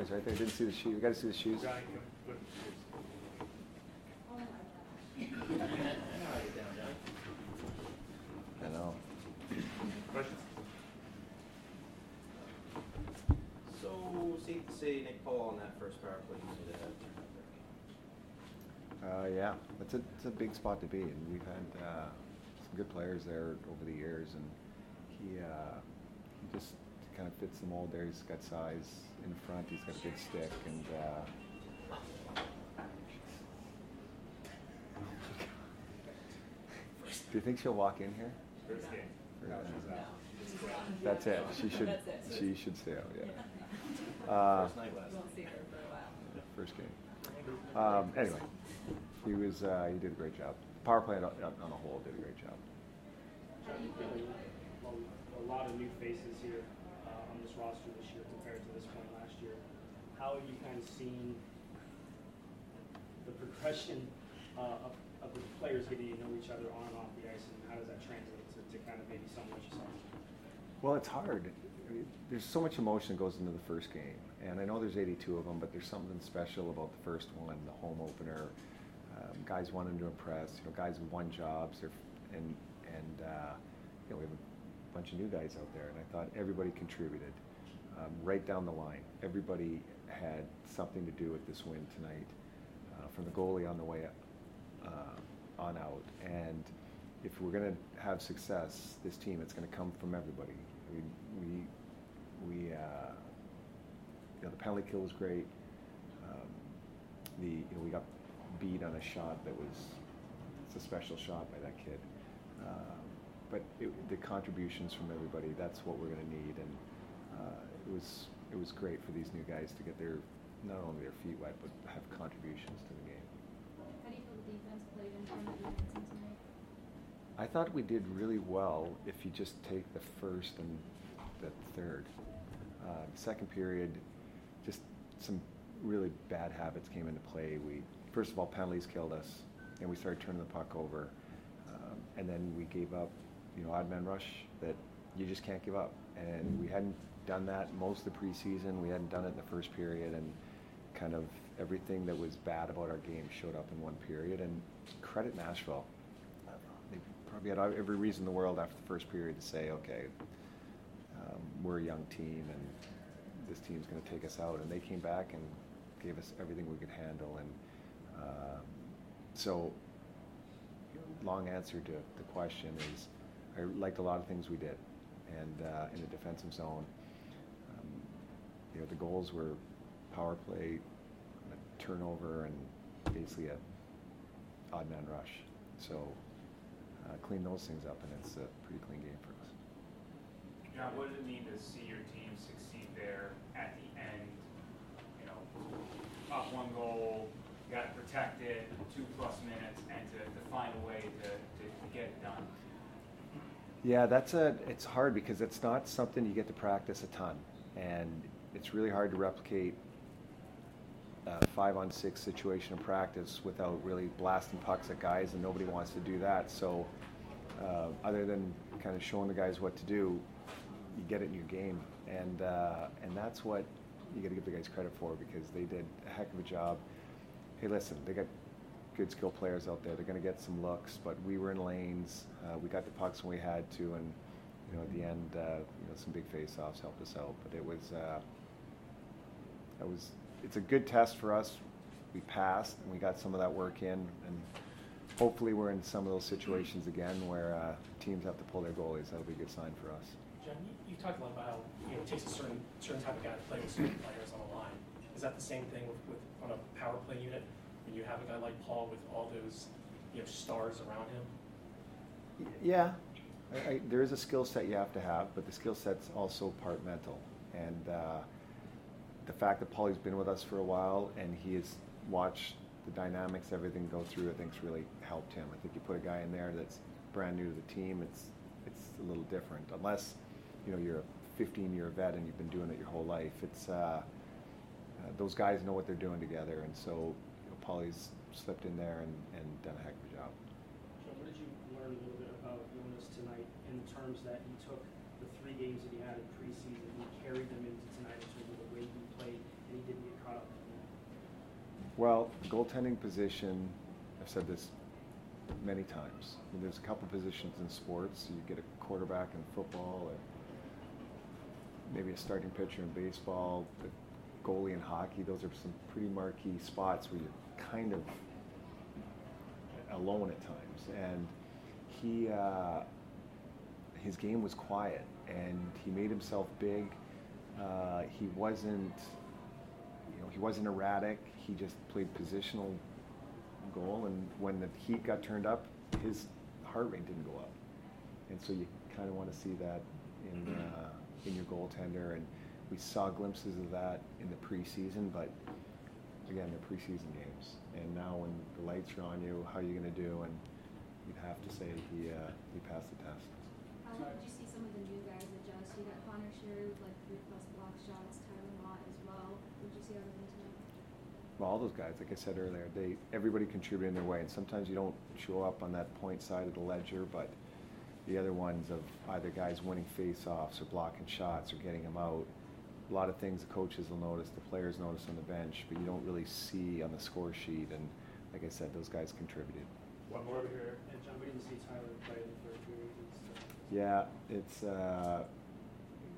he's right there. Didn't see the shoe. You got to see the shoes. I know. Questions? So, safe say Nick Paul on that first power play, you Uh, yeah, it's a, it's a big spot to be, and we've had uh, some good players there over the years, and he uh, he just kind of fits the mold there. He's got size in the front. He's got a good stick, and uh, do you think she'll walk in here? First game. Or, No, she's out. That's it. She should. It. She should stay out. Yeah. Uh, First night last won't see her for a while. first game. Um, anyway, he was. Uh, he did a great job. Power play on, on the whole did a great job. A lot of new faces here on this roster this year compared to this point last year. How have you kind of seen the progression uh, of, of the players getting to know each other on and off the ice, and how does that translate to, to kind of maybe some of what you saw? Well, it's hard. I mean, There's so much emotion that goes into the first game, and I know there's 82 of them, but there's something special about the first one, the home opener. Um, guys wanting to impress, you know, guys who won jobs, and and uh, you know we have a bunch of new guys out there, and I thought everybody contributed um, right down the line. Everybody had something to do with this win tonight, uh, from the goalie on the way uh, on out, and if we're going to have success, this team, it's going to come from everybody. Mean, we, we, uh, you know, the penalty kill was great. Um, the, you know, we got beat on a shot that was, it's a special shot by that kid. Um, but it, the contributions from everybody, that's what we're going to need. And uh, it was, it was great for these new guys to get their, not only their feet wet, but have contributions to the game. How do you feel the defense played in front of defense tonight? I thought we did really well if you just take the first and the third. Uh, second period, just some really bad habits came into play. We first of all penalties killed us, and we started turning the puck over, um, and then we gave up, you know, odd man rush that you just can't give up. And we hadn't done that most of the preseason. We hadn't done it in the first period, and kind of everything that was bad about our game showed up in one period. And credit Nashville they probably had every reason in the world after the first period to say, okay, um, we're a young team and this team's going to take us out. And they came back and gave us everything we could handle. And um, so, long answer to the question is, I liked a lot of things we did, and uh, in the defensive zone, um, you know, the goals were power play, a turnover, and basically a odd man rush. So uh, clean those things up, and it's a pretty clean game for us. Jon, what does it mean to see your team succeed there at the end? You know, up one goal, you got to protect it, two plus minutes, and to, to find a way to, to, to get it done. Yeah, that's a. It's hard because it's not something you get to practice a ton, and it's really hard to replicate a five-on-six situation in practice without really blasting pucks at guys, and nobody wants to do that. So, uh, other than kind of showing the guys what to do, you get it in your game, and uh, and that's what you got to give the guys credit for because they did a heck of a job. Hey, listen, they got good skill players out there. They're going to get some looks, but we were in lanes. Uh, we got the pucks when we had to, and you know at the end, uh, you know some big face-offs helped us out. But it was uh, it was it's a good test for us. We passed, and we got some of that work in, and hopefully we're in some of those situations again where uh, teams have to pull their goalies. That'll be a good sign for us. You, you talked a lot about how you know it takes a certain certain type of guy to play with certain players on the line. Is that the same thing with, with on a power play unit? You have a guy like Paul with all those you know stars around him. Yeah, I, I, there is a skill set you have to have, but the skill set's also part mental. And uh, the fact that Paulie's been with us for a while and he has watched the dynamics, everything go through, I think's really helped him. I think you put a guy in there that's brand new to the team, it's it's a little different. Unless you know you're a 15-year vet and you've been doing it your whole life, it's uh, uh, those guys know what they're doing together, and so you Paulie's slipped in there and, and done a heck of a job. So what did you learn a little bit about Jonas tonight in terms that he took the three games that he had in preseason, he carried them into tonight in terms of the way he played, and he did brought up? Well, the goaltending position, I've said this many times. I mean, There's a couple positions in sports. You get a quarterback in football, and maybe a starting pitcher in baseball, the goalie in hockey. Those are some pretty marquee spots where you're kind of alone at times. And he, uh, his game was quiet, and he made himself big. Uh, he wasn't, you know, he wasn't erratic. He just played positional goal, and when the heat got turned up, his heart rate didn't go up. And so you kind of want to see that in uh, in your goaltender, and we saw glimpses of that in the preseason, but again, they're preseason games, and now when the lights are on you, how are you going to do? And you'd have to say he uh, he passed the test. How did you see some of the new guys adjust? You got Conor Sheary with like three plus block shots, Tyler Motte as well. What did you see out of them tonight? Well, all those guys, like I said earlier, they everybody contributed in their way, and sometimes you don't show up on that point side of the ledger, but the other ones of either guys winning face-offs or blocking shots or getting them out. A lot of things the coaches will notice, the players notice on the bench, but you don't really see on the score sheet. And like I said, those guys contributed. One more over here, and Jon, we didn't see Tyler play in the third period. Yeah, it's uh,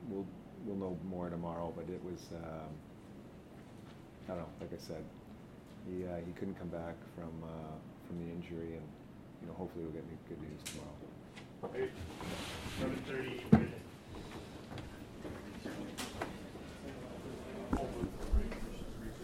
we'll we'll know more tomorrow, but it was um, I don't know. Like I said, he uh, he couldn't come back from uh, from the injury, and you know hopefully we'll get good news tomorrow. Number thirty,